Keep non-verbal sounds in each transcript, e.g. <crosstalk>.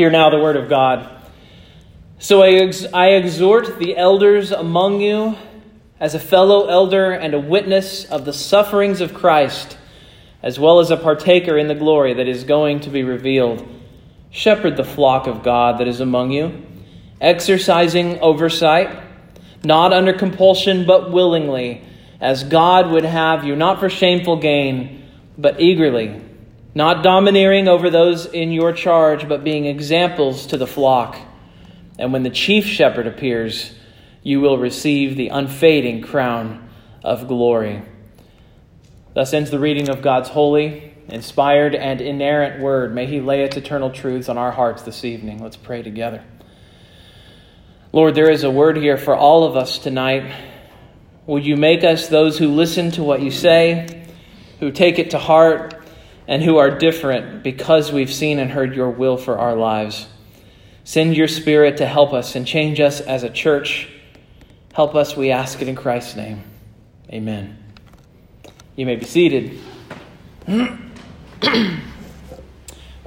Hear now the word of God. So I, ex- I exhort the elders among you as a fellow elder and a witness of the sufferings of Christ, as well as a partaker in the glory that is going to be revealed. Shepherd the flock of God that is among you, exercising oversight, not under compulsion, but willingly, as God would have you, not for shameful gain, but eagerly not domineering over those in your charge, but being examples to the flock. And when the chief shepherd appears, you will receive the unfading crown of glory. Thus ends the reading of God's holy, inspired, and inerrant word. May He lay its eternal truths on our hearts this evening. Let's pray together. Lord, there is a word here for all of us tonight. Would you make us those who listen to what you say, who take it to heart, and who are different because we've seen and heard your will for our lives. Send your Spirit to help us and change us as a church. Help us, we ask it in Christ's name. Amen. You may be seated. <clears throat> well,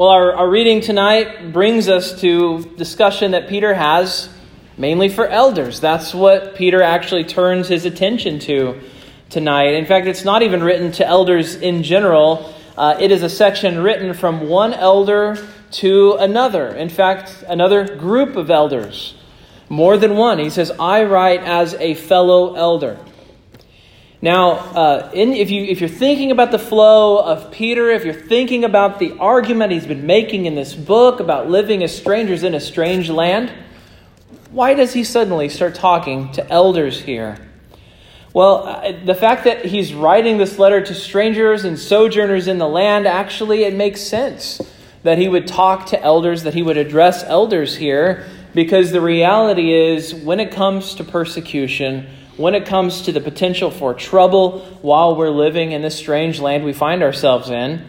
our, our reading tonight brings us to discussion that Peter has mainly for elders. That's what Peter actually turns his attention to tonight. In fact, it's not even written to elders in general. Uh, it is a section written from one elder to another. In fact, another group of elders. More than one. He says, I write as a fellow elder. Now, uh, in, if, you, if you're thinking about the flow of Peter, if you're thinking about the argument he's been making in this book about living as strangers in a strange land, why does he suddenly start talking to elders here? Well, uh, the fact that he's writing this letter to strangers and sojourners in the land, actually, it makes sense that he would talk to elders, that he would address elders here, because the reality is when it comes to persecution, when it comes to the potential for trouble while we're living in this strange land we find ourselves in,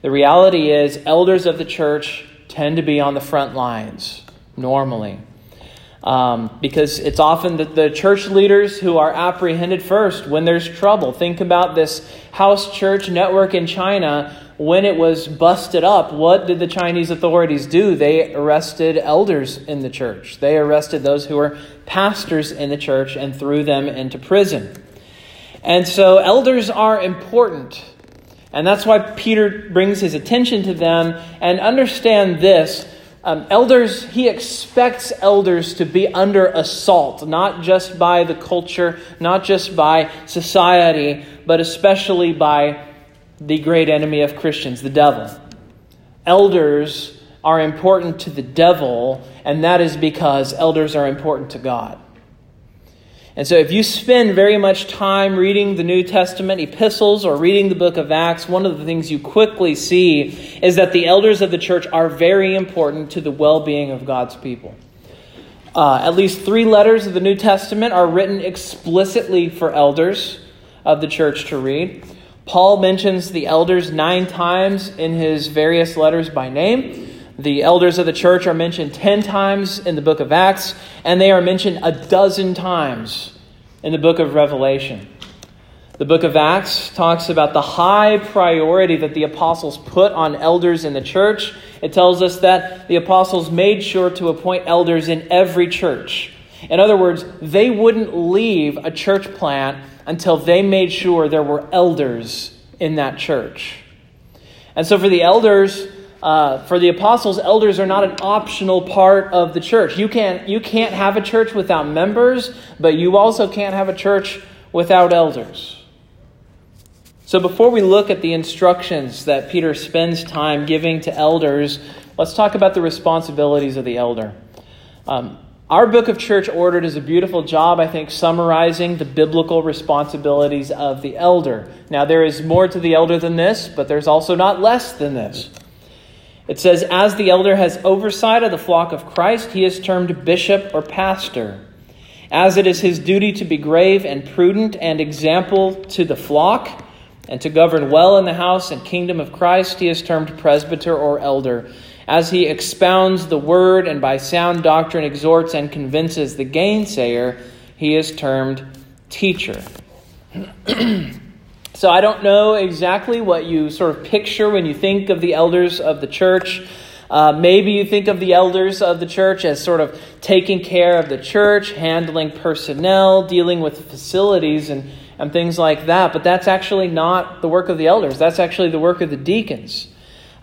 the reality is elders of the church tend to be on the front lines normally. Um, because it's often the, the church leaders who are apprehended first when there's trouble. Think about this house church network in China. When it was busted up, what did the Chinese authorities do? They arrested elders in the church. They arrested those who were pastors in the church and threw them into prison. And so, elders are important. And that's why Peter brings his attention to them. And understand this um, elders, he expects elders to be under assault, not just by the culture, not just by society, but especially by the great enemy of Christians, the devil. Elders are important to the devil, and that is because elders are important to God. And so, if you spend very much time reading the New Testament epistles or reading the book of Acts, one of the things you quickly see is that the elders of the church are very important to the well being of God's people. Uh, at least three letters of the New Testament are written explicitly for elders of the church to read. Paul mentions the elders nine times in his various letters by name. The elders of the church are mentioned 10 times in the book of Acts, and they are mentioned a dozen times in the book of Revelation. The book of Acts talks about the high priority that the apostles put on elders in the church. It tells us that the apostles made sure to appoint elders in every church. In other words, they wouldn't leave a church plant until they made sure there were elders in that church. And so, for the elders, uh, for the apostles, elders are not an optional part of the church. You can't, you can't have a church without members, but you also can't have a church without elders. So, before we look at the instructions that Peter spends time giving to elders, let's talk about the responsibilities of the elder. Um, our book of church order does a beautiful job, I think, summarizing the biblical responsibilities of the elder. Now, there is more to the elder than this, but there's also not less than this. It says, As the elder has oversight of the flock of Christ, he is termed bishop or pastor. As it is his duty to be grave and prudent and example to the flock, and to govern well in the house and kingdom of Christ, he is termed presbyter or elder. As he expounds the word and by sound doctrine exhorts and convinces the gainsayer, he is termed teacher. <clears throat> So I don't know exactly what you sort of picture when you think of the elders of the church. Uh, maybe you think of the elders of the church as sort of taking care of the church, handling personnel, dealing with facilities, and, and things like that. But that's actually not the work of the elders, that's actually the work of the deacons.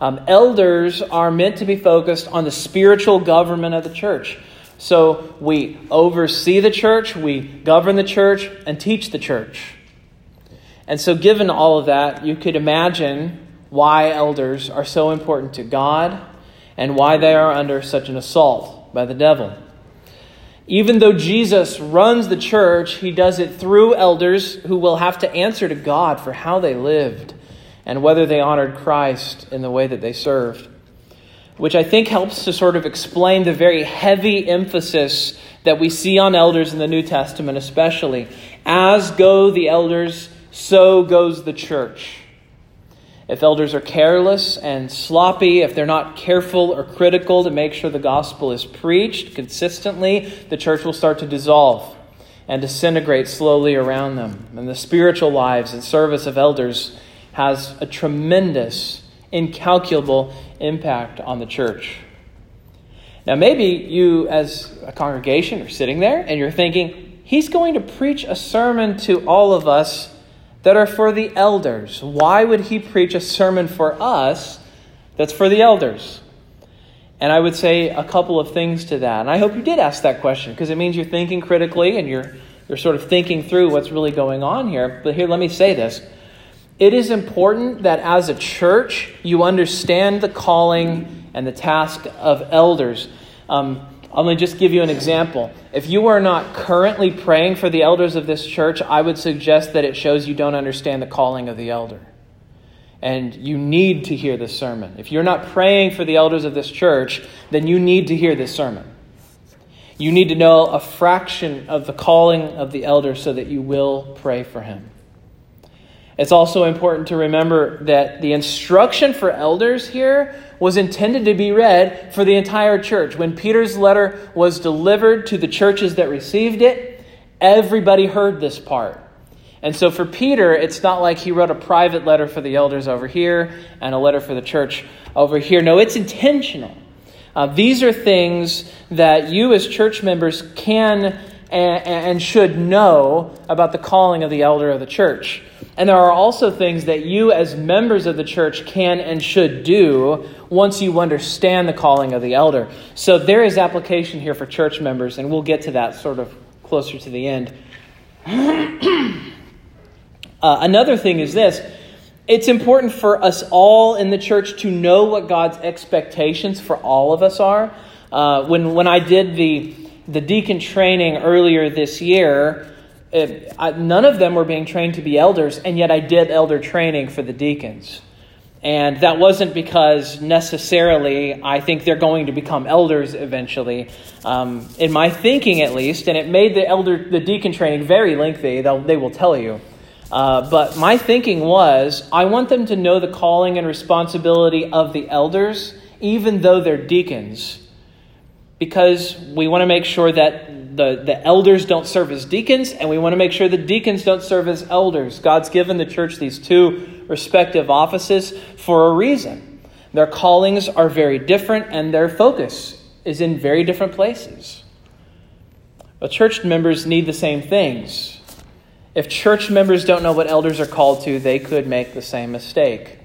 Um, elders are meant to be focused on the spiritual government of the church. So we oversee the church, we govern the church, and teach the church. And so, given all of that, you could imagine why elders are so important to God and why they are under such an assault by the devil. Even though Jesus runs the church, he does it through elders who will have to answer to God for how they lived and whether they honored Christ in the way that they served which I think helps to sort of explain the very heavy emphasis that we see on elders in the New Testament, especially. As go the elders, so goes the church. If elders are careless and sloppy, if they're not careful or critical to make sure the gospel is preached consistently, the church will start to dissolve and disintegrate slowly around them. And the spiritual lives and service of elders has a tremendous, incalculable impact on the church. Now, maybe you, as a congregation, are sitting there and you're thinking, he's going to preach a sermon to all of us that are for the elders. Why would he preach a sermon for us that's for the elders? And I would say a couple of things to that. And I hope you did ask that question because it means you're thinking critically and you're, you're sort of thinking through what's really going on here. But here, let me say this it is important that as a church, you understand the calling and the task of elders. Um, Going to just give you an example. If you are not currently praying for the elders of this church, I would suggest that it shows you don't understand the calling of the elder. And you need to hear this sermon. If you're not praying for the elders of this church, then you need to hear this sermon. You need to know a fraction of the calling of the elder so that you will pray for him. It's also important to remember that the instruction for elders here was intended to be read for the entire church. When Peter's letter was delivered to the churches that received it, everybody heard this part. And so for Peter, it's not like he wrote a private letter for the elders over here and a letter for the church over here. No, it's intentional. Uh, these are things that you as church members can and, and should know about the calling of the elder of the church. And there are also things that you, as members of the church, can and should do once you understand the calling of the elder. So there is application here for church members, and we'll get to that sort of closer to the end. <clears throat> uh, another thing is this it's important for us all in the church to know what God's expectations for all of us are. Uh, when, when I did the, the deacon training earlier this year, it, I, none of them were being trained to be elders, and yet I did elder training for the deacons. And that wasn't because necessarily I think they're going to become elders eventually, um, in my thinking at least. And it made the elder, the deacon training very lengthy. They'll, they will tell you. Uh, but my thinking was I want them to know the calling and responsibility of the elders, even though they're deacons, because we want to make sure that the, the elders don't serve as deacons, and we want to make sure the deacons don't serve as elders. God's given the church these two respective offices for a reason. Their callings are very different, and their focus is in very different places. But church members need the same things. If church members don't know what elders are called to, they could make the same mistake.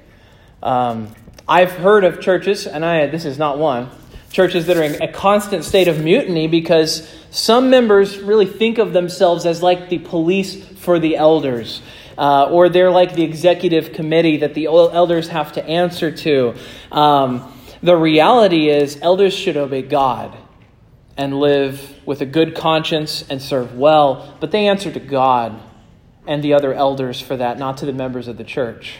Um, I've heard of churches, and I, this is not one, churches that are in a constant state of mutiny because some members really think of themselves as like the police for the elders. Uh, or they're like the executive committee that the elders have to answer to. Um, the reality is, elders should obey God and live with a good conscience and serve well, but they answer to God and the other elders for that, not to the members of the church.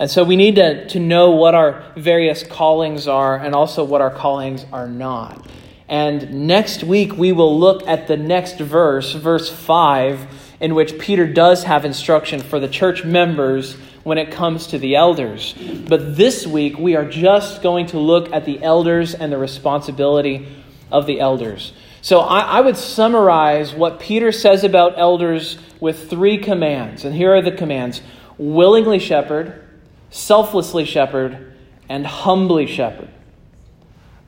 And so we need to, to know what our various callings are and also what our callings are not. And next week we will look at the next verse, verse 5, in which Peter does have instruction for the church members when it comes to the elders. But this week we are just going to look at the elders and the responsibility of the elders. So I, I would summarize what Peter says about elders with three commands. And here are the commands willingly shepherd selflessly shepherd, and humbly shepherd.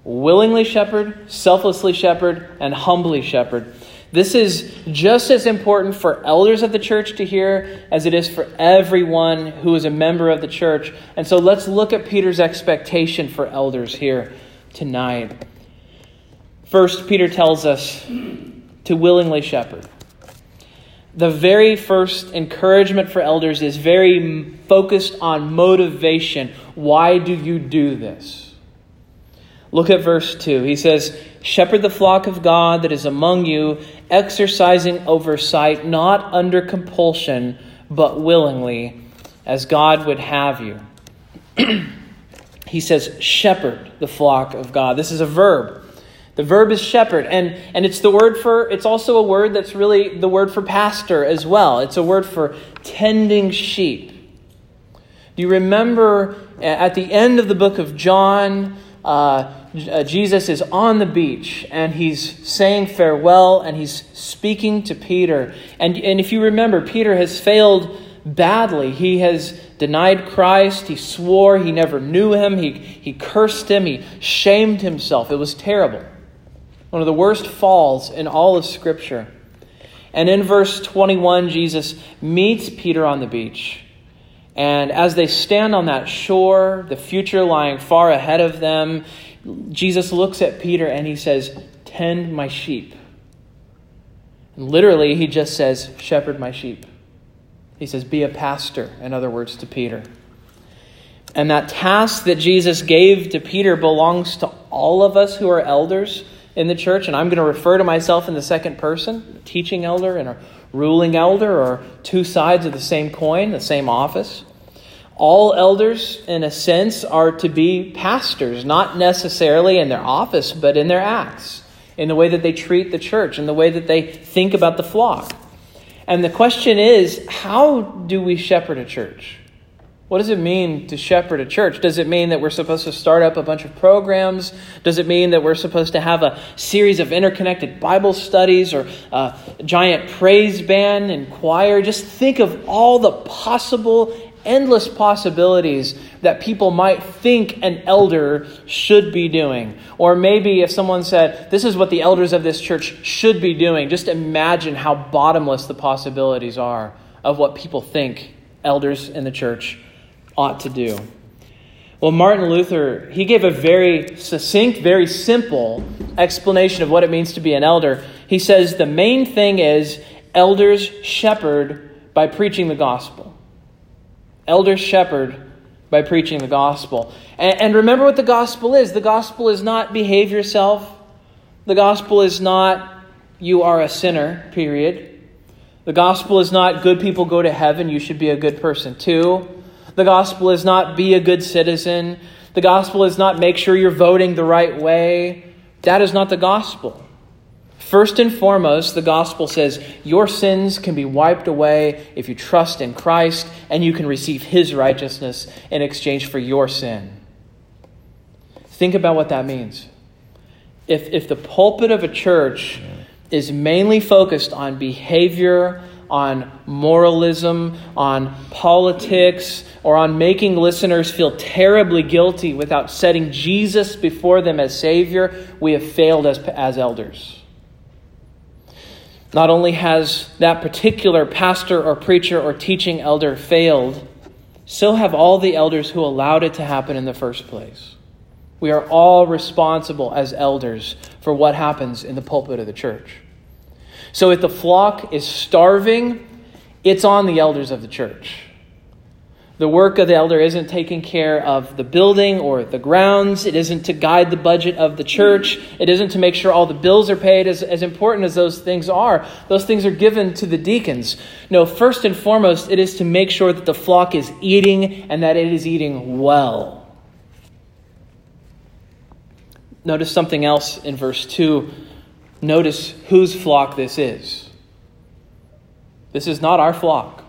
willingly shepherd, selflessly shepherd, and humbly shepherd. This is just as important for elders of the church to hear as it is for everyone who is a member of the church. And so let's look at Peter's expectation for elders here tonight. First, Peter tells us to willingly shepherd. The very first encouragement for elders is very focused on motivation. Why do you do this? Look at verse 2. He says, Shepherd the flock of God that is among you, exercising oversight, not under compulsion, but willingly, as God would have you. <clears throat> he says, Shepherd the flock of God. This is a verb. The verb is shepherd, and, and it's the word for, it's also a word that's really the word for pastor as well. It's a word for tending sheep. Do you remember at the end of the book of John, uh, uh, Jesus is on the beach and he's saying farewell and he's speaking to Peter. And, and if you remember, Peter has failed badly. He has denied Christ. He swore he never knew him. He, he cursed him. He shamed himself. It was terrible. One of the worst falls in all of Scripture. And in verse 21, Jesus meets Peter on the beach. And as they stand on that shore, the future lying far ahead of them, Jesus looks at Peter and he says, Tend my sheep. And literally, he just says, Shepherd my sheep. He says, Be a pastor, in other words, to Peter. And that task that Jesus gave to Peter belongs to all of us who are elders in the church. And I'm going to refer to myself in the second person, teaching elder and a ruling elder, or two sides of the same coin, the same office. All elders, in a sense, are to be pastors, not necessarily in their office, but in their acts, in the way that they treat the church, in the way that they think about the flock. And the question is how do we shepherd a church? What does it mean to shepherd a church? Does it mean that we're supposed to start up a bunch of programs? Does it mean that we're supposed to have a series of interconnected Bible studies or a giant praise band and choir? Just think of all the possible endless possibilities that people might think an elder should be doing. Or maybe if someone said, This is what the elders of this church should be doing, just imagine how bottomless the possibilities are of what people think elders in the church ought to do. Well, Martin Luther, he gave a very succinct, very simple explanation of what it means to be an elder. He says the main thing is elders shepherd by preaching the gospel. Elder shepherd by preaching the gospel. And, and remember what the gospel is the gospel is not behave yourself, the gospel is not you are a sinner, period. The gospel is not good people go to heaven, you should be a good person too. The gospel is not be a good citizen. The gospel is not make sure you're voting the right way. That is not the gospel. First and foremost, the gospel says your sins can be wiped away if you trust in Christ, and you can receive his righteousness in exchange for your sin. Think about what that means. If, if the pulpit of a church is mainly focused on behavior, on moralism, on politics, or on making listeners feel terribly guilty without setting Jesus before them as Savior, we have failed as, as elders. Not only has that particular pastor or preacher or teaching elder failed, so have all the elders who allowed it to happen in the first place. We are all responsible as elders for what happens in the pulpit of the church. So if the flock is starving, it's on the elders of the church. The work of the elder isn't taking care of the building or the grounds. It isn't to guide the budget of the church. It isn't to make sure all the bills are paid, as, as important as those things are. Those things are given to the deacons. No, first and foremost, it is to make sure that the flock is eating and that it is eating well. Notice something else in verse 2. Notice whose flock this is. This is not our flock.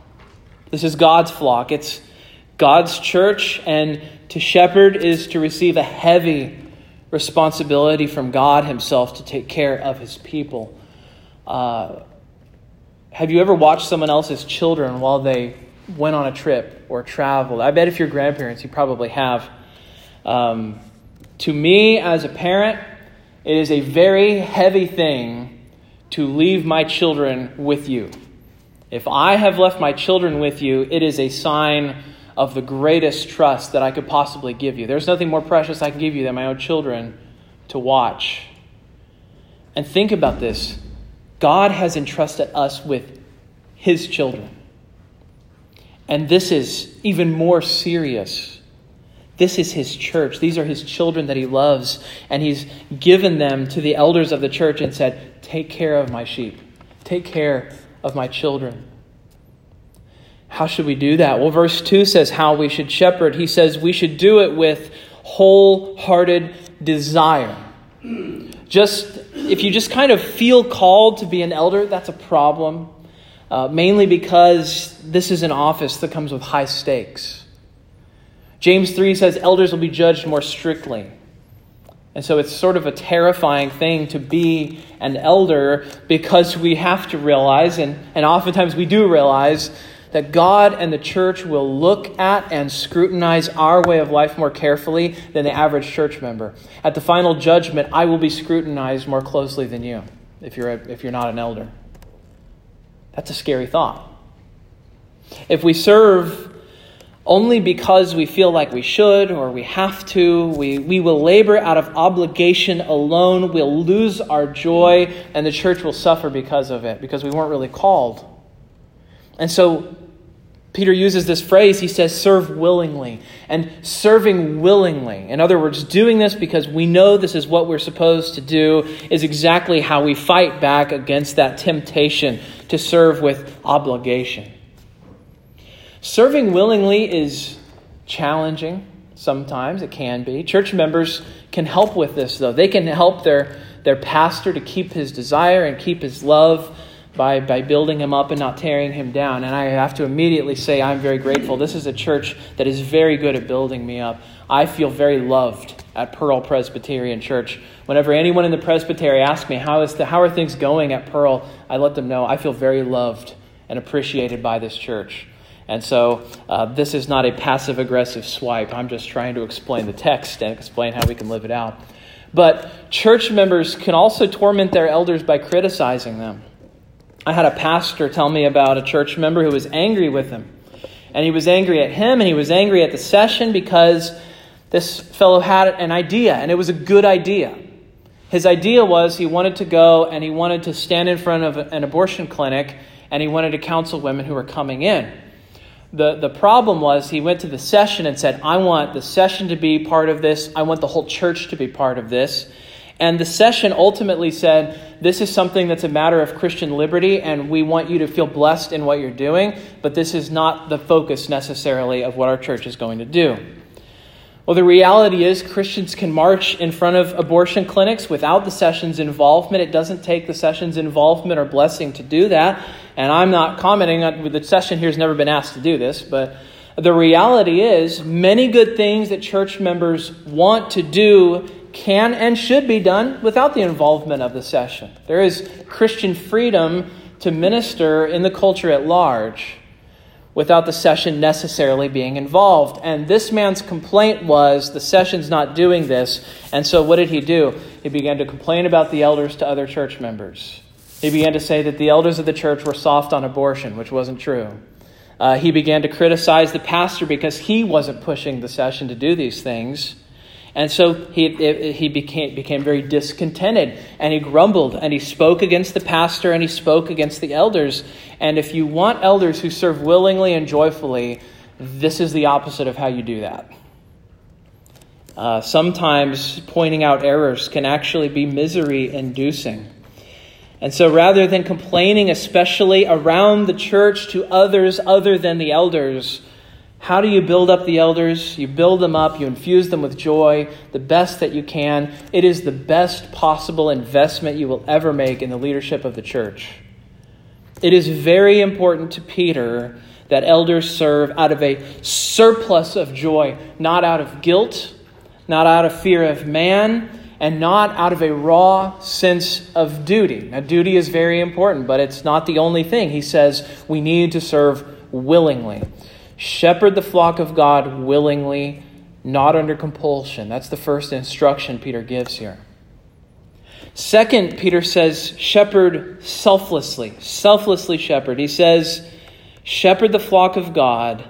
This is God's flock. It's God's church, and to shepherd is to receive a heavy responsibility from God Himself to take care of His people. Uh, have you ever watched someone else's children while they went on a trip or traveled? I bet if you're grandparents, you probably have. Um, To me, as a parent, it is a very heavy thing to leave my children with you. If I have left my children with you, it is a sign of the greatest trust that I could possibly give you. There's nothing more precious I can give you than my own children to watch. And think about this God has entrusted us with His children. And this is even more serious. This is His church. These are His children that He loves. And He's given them to the elders of the church and said, Take care of my sheep, take care of my children. How should we do that? Well, verse 2 says how we should shepherd. He says we should do it with wholehearted desire. Just if you just kind of feel called to be an elder, that's a problem. Uh, mainly because this is an office that comes with high stakes. James 3 says elders will be judged more strictly. And so it's sort of a terrifying thing to be an elder because we have to realize, and, and oftentimes we do realize, that God and the church will look at and scrutinize our way of life more carefully than the average church member. At the final judgment, I will be scrutinized more closely than you if you're, a, if you're not an elder. That's a scary thought. If we serve only because we feel like we should or we have to, we, we will labor out of obligation alone, we'll lose our joy, and the church will suffer because of it, because we weren't really called. And so Peter uses this phrase, he says, serve willingly. And serving willingly, in other words, doing this because we know this is what we're supposed to do, is exactly how we fight back against that temptation to serve with obligation. Serving willingly is challenging sometimes, it can be. Church members can help with this, though. They can help their, their pastor to keep his desire and keep his love by, by building him up and not tearing him down. And I have to immediately say, I'm very grateful. This is a church that is very good at building me up. I feel very loved at Pearl Presbyterian Church. Whenever anyone in the presbytery asks me, how, is the, how are things going at Pearl, I let them know I feel very loved and appreciated by this church. And so uh, this is not a passive aggressive swipe. I'm just trying to explain the text and explain how we can live it out. But church members can also torment their elders by criticizing them. I had a pastor tell me about a church member who was angry with him. And he was angry at him and he was angry at the session because this fellow had an idea, and it was a good idea. His idea was he wanted to go and he wanted to stand in front of an abortion clinic and he wanted to counsel women who were coming in. The, the problem was he went to the session and said, I want the session to be part of this. I want the whole church to be part of this. And the session ultimately said, This is something that's a matter of Christian liberty, and we want you to feel blessed in what you're doing, but this is not the focus necessarily of what our church is going to do. Well, the reality is Christians can march in front of abortion clinics without the session's involvement. It doesn't take the session's involvement or blessing to do that. And I'm not commenting on the session here has never been asked to do this, but the reality is many good things that church members want to do can and should be done without the involvement of the session. There is Christian freedom to minister in the culture at large without the session necessarily being involved. And this man's complaint was the session's not doing this. And so what did he do? He began to complain about the elders to other church members. He began to say that the elders of the church were soft on abortion, which wasn't true. Uh, he began to criticize the pastor because he wasn't pushing the session to do these things. And so he, he became, became very discontented and he grumbled and he spoke against the pastor and he spoke against the elders. And if you want elders who serve willingly and joyfully, this is the opposite of how you do that. Uh, sometimes pointing out errors can actually be misery inducing. And so rather than complaining, especially around the church to others other than the elders, how do you build up the elders? You build them up, you infuse them with joy, the best that you can. It is the best possible investment you will ever make in the leadership of the church. It is very important to Peter that elders serve out of a surplus of joy, not out of guilt, not out of fear of man, and not out of a raw sense of duty. Now, duty is very important, but it's not the only thing. He says we need to serve willingly. Shepherd the flock of God willingly, not under compulsion. That's the first instruction Peter gives here. Second, Peter says, shepherd selflessly. Selflessly shepherd. He says, shepherd the flock of God,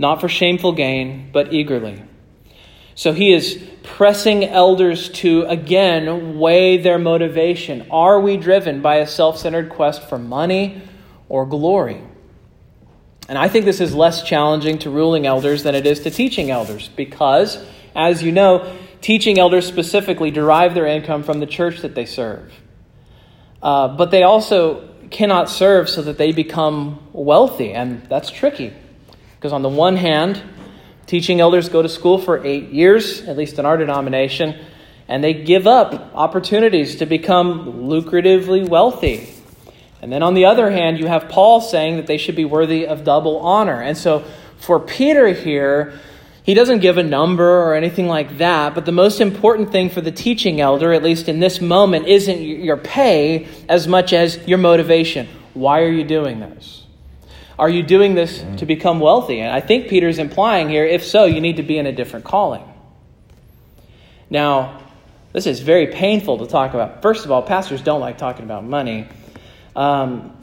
not for shameful gain, but eagerly. So he is pressing elders to again weigh their motivation. Are we driven by a self centered quest for money or glory? And I think this is less challenging to ruling elders than it is to teaching elders because, as you know, teaching elders specifically derive their income from the church that they serve. Uh, but they also cannot serve so that they become wealthy, and that's tricky. Because, on the one hand, teaching elders go to school for eight years, at least in our denomination, and they give up opportunities to become lucratively wealthy. And then on the other hand, you have Paul saying that they should be worthy of double honor. And so for Peter here, he doesn't give a number or anything like that, but the most important thing for the teaching elder, at least in this moment, isn't your pay as much as your motivation. Why are you doing this? Are you doing this mm-hmm. to become wealthy? And I think Peter's implying here if so, you need to be in a different calling. Now, this is very painful to talk about. First of all, pastors don't like talking about money. Um,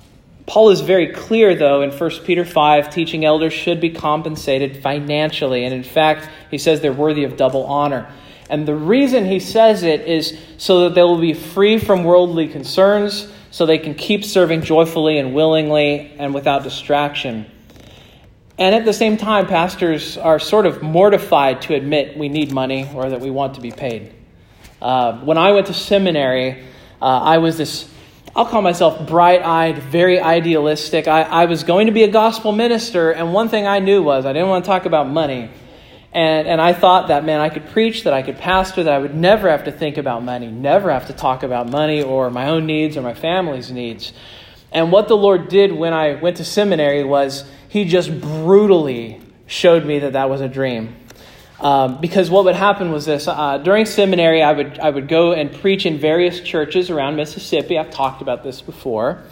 Paul is very clear, though, in 1 Peter 5, teaching elders should be compensated financially. And in fact, he says they're worthy of double honor. And the reason he says it is so that they will be free from worldly concerns, so they can keep serving joyfully and willingly and without distraction. And at the same time, pastors are sort of mortified to admit we need money or that we want to be paid. Uh, when I went to seminary, uh, I was this I'll call myself bright eyed, very idealistic. I, I was going to be a gospel minister, and one thing I knew was I didn't want to talk about money. And, and I thought that, man, I could preach, that I could pastor, that I would never have to think about money, never have to talk about money or my own needs or my family's needs. And what the Lord did when I went to seminary was He just brutally showed me that that was a dream. Um, because what would happen was this uh, during seminary, I would, I would go and preach in various churches around Mississippi. I've talked about this before.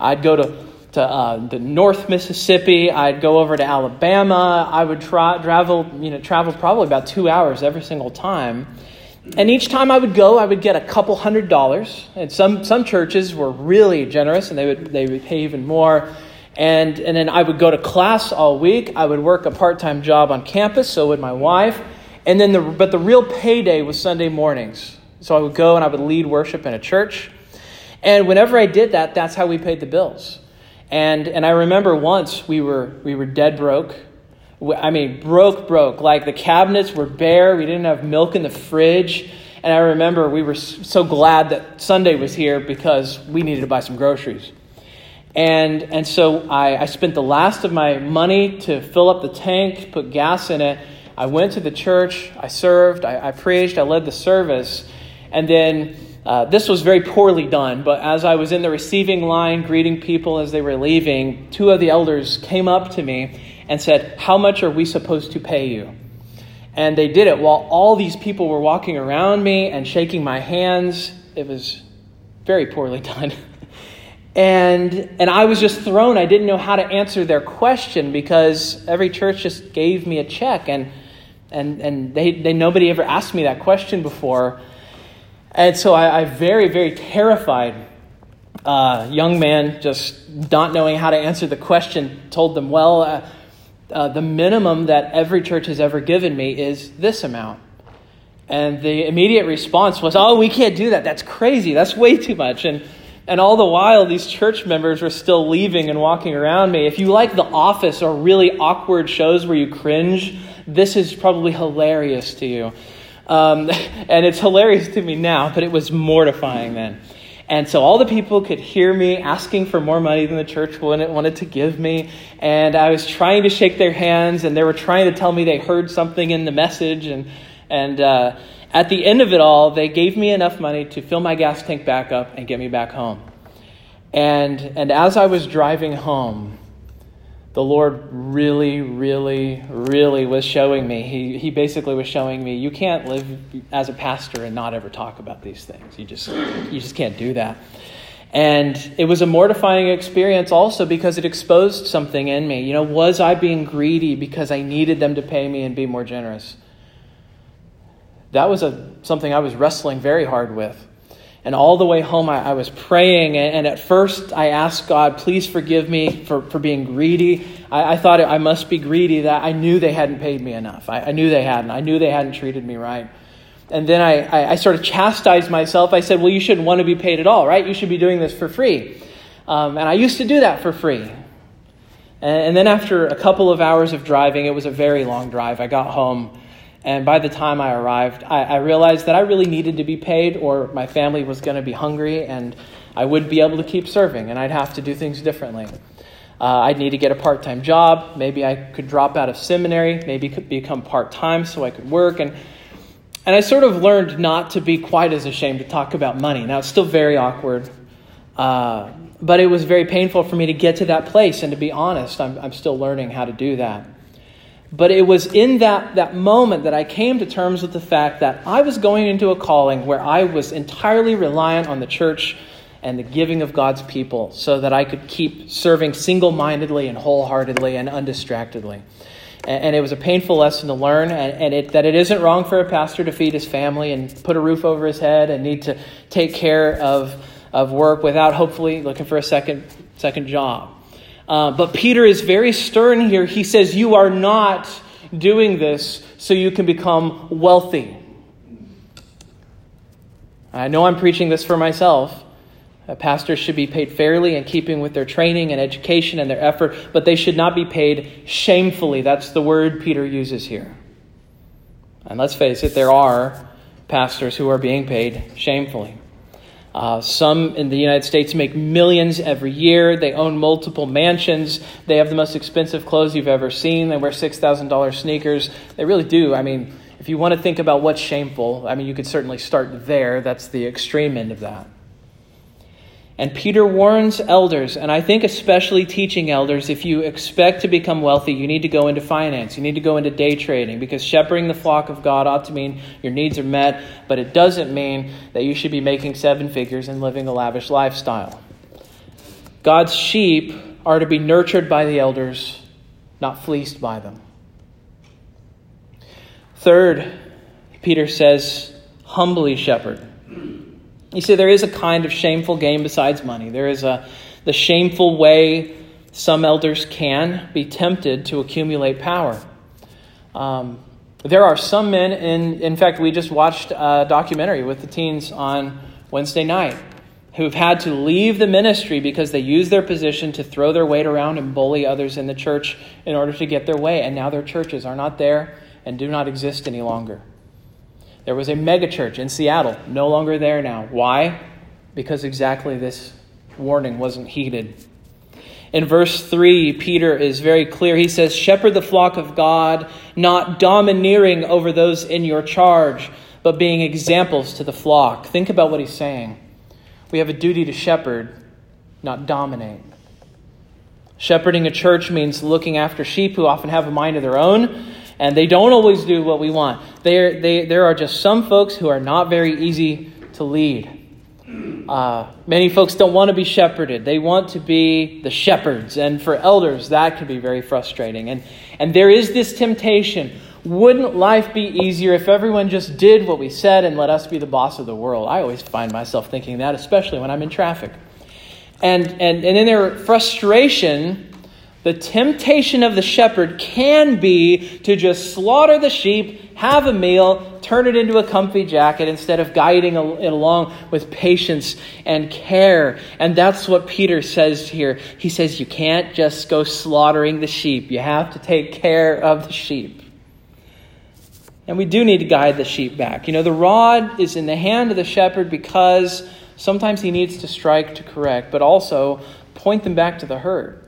I'd go to, to uh, the North Mississippi, I'd go over to Alabama. I would tra- travel, you know, travel probably about two hours every single time. And each time I would go, I would get a couple hundred dollars. And some, some churches were really generous and they would, they would pay even more. And, and then I would go to class all week. I would work a part time job on campus, so would my wife. And then the, but the real payday was Sunday mornings. So I would go and I would lead worship in a church. And whenever I did that, that's how we paid the bills. And, and I remember once we were, we were dead broke. I mean, broke, broke. Like the cabinets were bare. We didn't have milk in the fridge. And I remember we were so glad that Sunday was here because we needed to buy some groceries. And, and so I, I spent the last of my money to fill up the tank, put gas in it. I went to the church, I served, I, I preached, I led the service. And then uh, this was very poorly done, but as I was in the receiving line greeting people as they were leaving, two of the elders came up to me and said, How much are we supposed to pay you? And they did it while all these people were walking around me and shaking my hands. It was very poorly <laughs> done. And, and I was just thrown. I didn't know how to answer their question because every church just gave me a check. And, and, and they, they, nobody ever asked me that question before. And so I, I very, very terrified uh, young man, just not knowing how to answer the question, told them, well, uh, uh, the minimum that every church has ever given me is this amount. And the immediate response was, oh, we can't do that. That's crazy. That's way too much. And and all the while, these church members were still leaving and walking around me. If you like The Office or really awkward shows where you cringe, this is probably hilarious to you. Um, <laughs> and it's hilarious to me now, but it was mortifying then. And so all the people could hear me asking for more money than the church wanted to give me. And I was trying to shake their hands, and they were trying to tell me they heard something in the message. And, and, uh, at the end of it all, they gave me enough money to fill my gas tank back up and get me back home. And, and as I was driving home, the Lord really, really, really was showing me. He, he basically was showing me, you can't live as a pastor and not ever talk about these things. You just, you just can't do that. And it was a mortifying experience also because it exposed something in me. You know, was I being greedy because I needed them to pay me and be more generous? That was a, something I was wrestling very hard with. And all the way home, I, I was praying. And, and, at first, I asked God, please forgive me for, for being greedy. I, I thought I must be greedy, that I knew they hadn't paid me enough. I, I knew they hadn't. I knew they hadn't treated me right. And then I, I, I sort of chastised myself. I said, well, you shouldn't want to be paid at all, right? You should be doing this for free. Um, and I used to do that for free. And, and then after a couple of hours of driving, it was a very long drive, I got home. And by the time I arrived, I, I realized that I really needed to be paid, or my family was going to be hungry, and I wouldn't be able to keep serving, and I'd have to do things differently. Uh, I'd need to get a part time job. Maybe I could drop out of seminary, maybe could become part time so I could work. And and I sort of learned not to be quite as ashamed to talk about money. Now, it's still very awkward, uh, but it was very painful for me to get to that place. And to be honest, I'm, I'm still learning how to do that. But it was in that, that moment that I came to terms with the fact that I was going into a calling where I was entirely reliant on the church and the giving of God's people so that I could keep serving single mindedly and wholeheartedly and undistractedly. And, it was a painful lesson to learn, and, and it, that it isn't wrong for a pastor to feed his family and put a roof over his head and need to take care of, of work without hopefully looking for a second, second job. Uh, but Peter is very stern here. He says, You are not doing this so you can become wealthy. I know I'm preaching this for myself, uh, pastors should be paid fairly in keeping with their training and education and their effort, but they should not be paid shamefully. That's the word Peter uses here. And let's face it, there are pastors who are being paid shamefully. Uh, some in the United States make millions every year. They own multiple mansions. They have the most expensive clothes you've ever seen. They wear $6,000 sneakers. They really do. I mean, if you want to think about what's shameful, I mean, you could certainly start there. That's the extreme end of that. And Peter warns elders, and I think especially teaching elders, if you expect to become wealthy, you need to go into finance. You need to go into day trading because shepherding the flock of God ought to mean your needs are met, but it doesn't mean that you should be making seven figures and living a lavish lifestyle. God's sheep are to be nurtured by the elders, not fleeced by them. Third, Peter says, humbly shepherd. You see, there is a kind of shameful gain besides money. There is a the shameful way some elders can be tempted to accumulate power. Um, there are some men, in, in fact, we just watched a documentary with the teens on Wednesday night who've had to leave the ministry because they use their position to throw their weight around and bully others in the church in order to get their way. And now their churches are not there and do not exist any longer. There was a megachurch in Seattle, no longer there now. Why? Because exactly this warning wasn't heeded. In verse 3, Peter is very clear. He says, Shepherd the flock of God, not domineering over those in your charge, but being examples to the flock. Think about what he's saying. We have a duty to shepherd, not dominate. Shepherding a church means looking after sheep who often have a mind of their own and they don't always do what we want. There, they, there are just some folks who are not very easy to lead. Uh, many folks don't want to be shepherded. They want to be the shepherds. And for elders, that can be very frustrating. And, and there is this temptation. Wouldn't life be easier if everyone just did what we said and let us be the boss of the world? I always find myself thinking that, especially when I'm in traffic. And, and, and in their frustration, the temptation of the shepherd can be to just slaughter the sheep, have a meal, turn it into a comfy jacket instead of guiding it along with patience and care. And that's what Peter says here. He says, You can't just go slaughtering the sheep, you have to take care of the sheep. And we do need to guide the sheep back. You know, the rod is in the hand of the shepherd because sometimes he needs to strike to correct, but also point them back to the herd.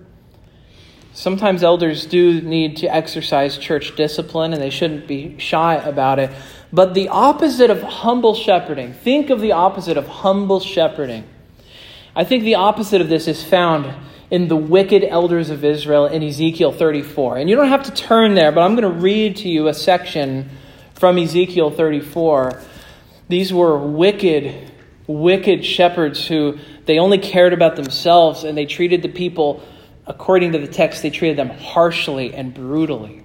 Sometimes elders do need to exercise church discipline and they shouldn't be shy about it. But the opposite of humble shepherding, think of the opposite of humble shepherding. I think the opposite of this is found in the wicked elders of Israel in Ezekiel 34. And you don't have to turn there, but I'm going to read to you a section from Ezekiel 34. These were wicked, wicked shepherds who they only cared about themselves and they treated the people according to the text, they treated them harshly and brutally.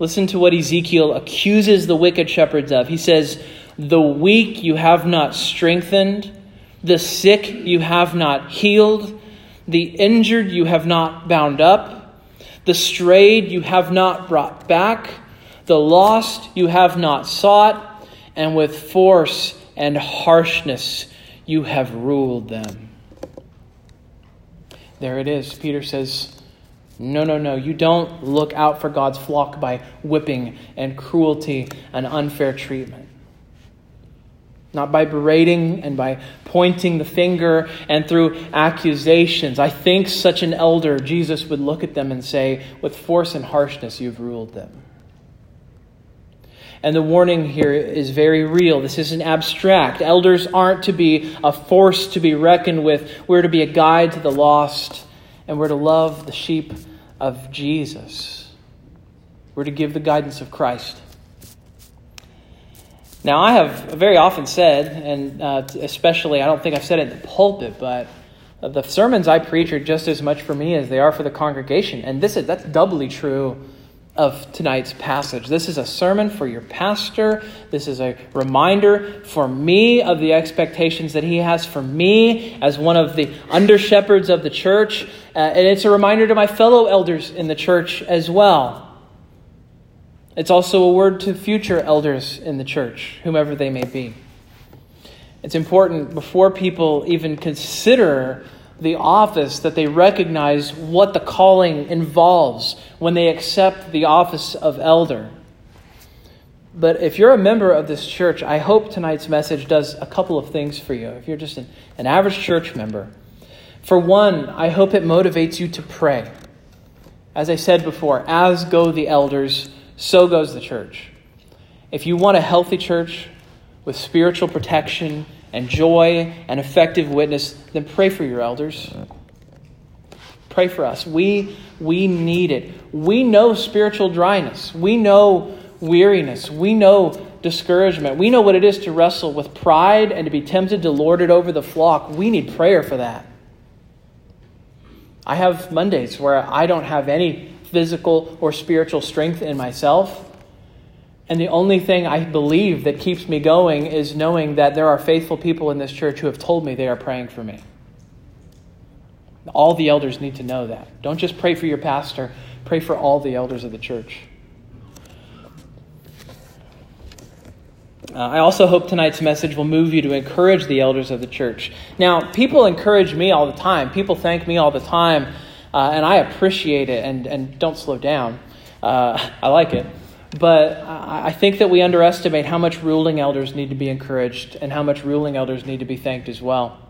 Listen to what Ezekiel accuses the wicked shepherds of. He says, The weak you have not strengthened, the sick you have not healed, the injured you have not bound up, the strayed you have not brought back, the lost you have not sought, and with force and harshness you have ruled them. There it is. Peter says, no, no, no. You don't look out for God's flock by whipping and cruelty and unfair treatment. Not by berating and by pointing the finger and through accusations. I think such an elder, Jesus would look at them and say, With force and harshness, you've ruled them. And the warning here is very real. This isn't abstract. Elders aren't to be a force to be reckoned with. We're to be a guide to the lost, and we're to love the sheep of Jesus. We're to give the guidance of Christ. Now, I have very often said, and uh, especially, I don't think I've said it in the pulpit, but the sermons I preach are just as much for me as they are for the congregation. And this is, that's doubly true of tonight's passage. This is a sermon for your pastor. This is a reminder for me of the expectations that he has for me as one of the under shepherds of the church. Uh, and it's a reminder to my fellow elders in the church as well. It's also a word to future elders in the church, whomever they may be. It's important before people even consider the office that they recognize what the calling involves when they accept the office of elder. But if you're a member of this church, I hope tonight's message does a couple of things for you. If you're just an, an average church member, for one, I hope it motivates you to pray. As I said before, as go the elders, so goes the church. If you want a healthy church with spiritual protection and joy and effective witness, then pray for your elders. Pray for us. We, we need it. We know spiritual dryness. We know weariness. We know discouragement. We know what it is to wrestle with pride and to be tempted to lord it over the flock. We need prayer for that. I have Mondays where I don't have any physical or spiritual strength in myself. And the only thing I believe that keeps me going is knowing that there are faithful people in this church who have told me they are praying for me. All the elders need to know that. Don't just pray for your pastor, pray for all the elders of the church. Uh, I also hope tonight's message will move you to encourage the elders of the church. Now, people encourage me all the time, people thank me all the time, uh, and I appreciate it, and, and don't slow down. Uh, <laughs> I like it. But I think that we underestimate how much ruling elders need to be encouraged and how much ruling elders need to be thanked as well.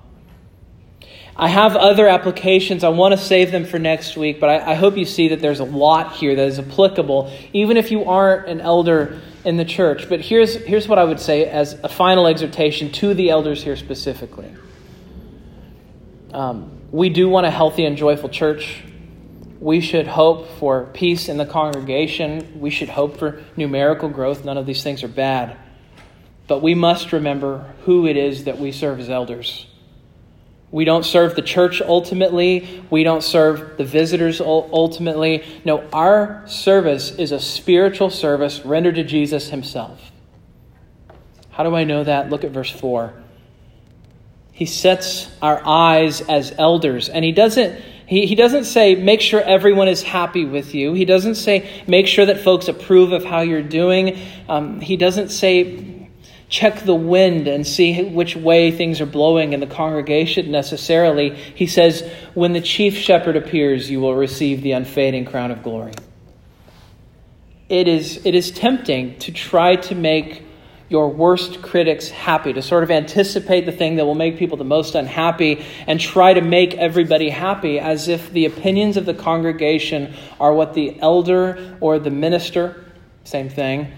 I have other applications. I want to save them for next week, but I, I, hope you see that there's a lot here that is applicable, even if you aren't an elder in the church. But here's, here's what I would say as a final exhortation to the elders here specifically. Um, we do want a healthy and joyful church we should hope for peace in the congregation. We should hope for numerical growth. None of these things are bad. But we must remember who it is that we serve as elders. We don't serve the church ultimately. We don't serve the visitors ultimately. No, our service is a spiritual service rendered to Jesus himself. How do I know that? Look at verse 4. He sets our eyes as elders, and he doesn't he, he doesn't say, make sure everyone is happy with you. He doesn't say, make sure that folks approve of how you're doing. Um, he doesn't say, check the wind and see which way things are blowing in the congregation necessarily. He says, when the chief shepherd appears, you will receive the unfading crown of glory. It is, it is tempting to try to make your worst critics happy, to sort of anticipate the thing that will make people the most unhappy and try to make everybody happy as if the opinions of the congregation are what the elder or the minister, same thing,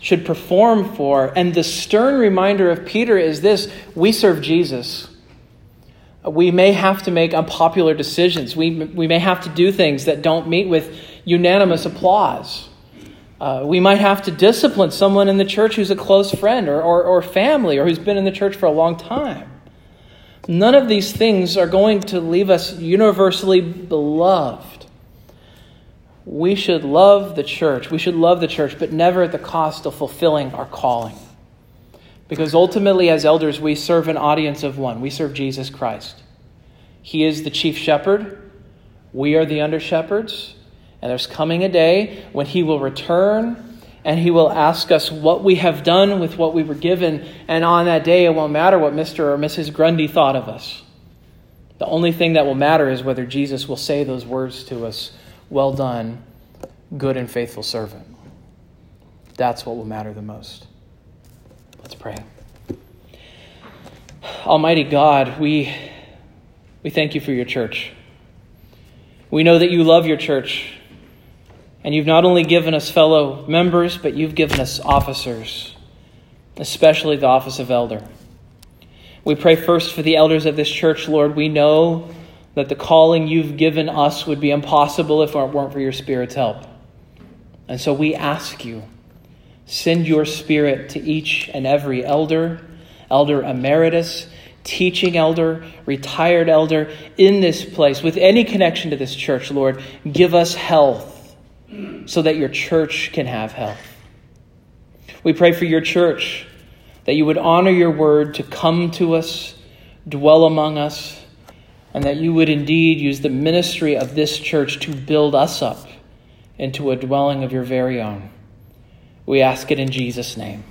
should perform for. And the stern reminder of Peter is this we serve Jesus. We may have to make unpopular decisions. We, we may have to do things that don't meet with unanimous applause. Uh, we might have to discipline someone in the church who's a close friend or, or, or family or who's been in the church for a long time. None of these things are going to leave us universally beloved. we should love the church. We should love the church, but never at the cost of fulfilling our calling. Because ultimately, as elders, we serve an audience of one. We serve Jesus Christ. He is the chief shepherd. We are the under shepherds. And there's coming a day when he will return and he will ask us what we have done with what we were given. And on that day, it won't matter what Mr. or Mrs. Grundy thought of us. The only thing that will matter is whether Jesus will say those words to us Well done, good and faithful servant. That's what will matter the most. Let's pray. Almighty God, we, we thank you for your church. We know that you love your church. And you've not only given us fellow members, but you've given us officers, especially the office of elder. We pray first for the elders of this church, Lord. We know that the calling you've given us would be impossible if it weren't for your Spirit's help. And so we ask you, send your Spirit to each and every elder, elder emeritus, teaching elder, retired elder in this place, with any connection to this church, Lord. Give us health so that your church can have health. We pray for your church that you would honor your word to come to us, dwell among us, and that you would indeed use the ministry of this church to build us up into a dwelling of your very own. We ask it in Jesus' name.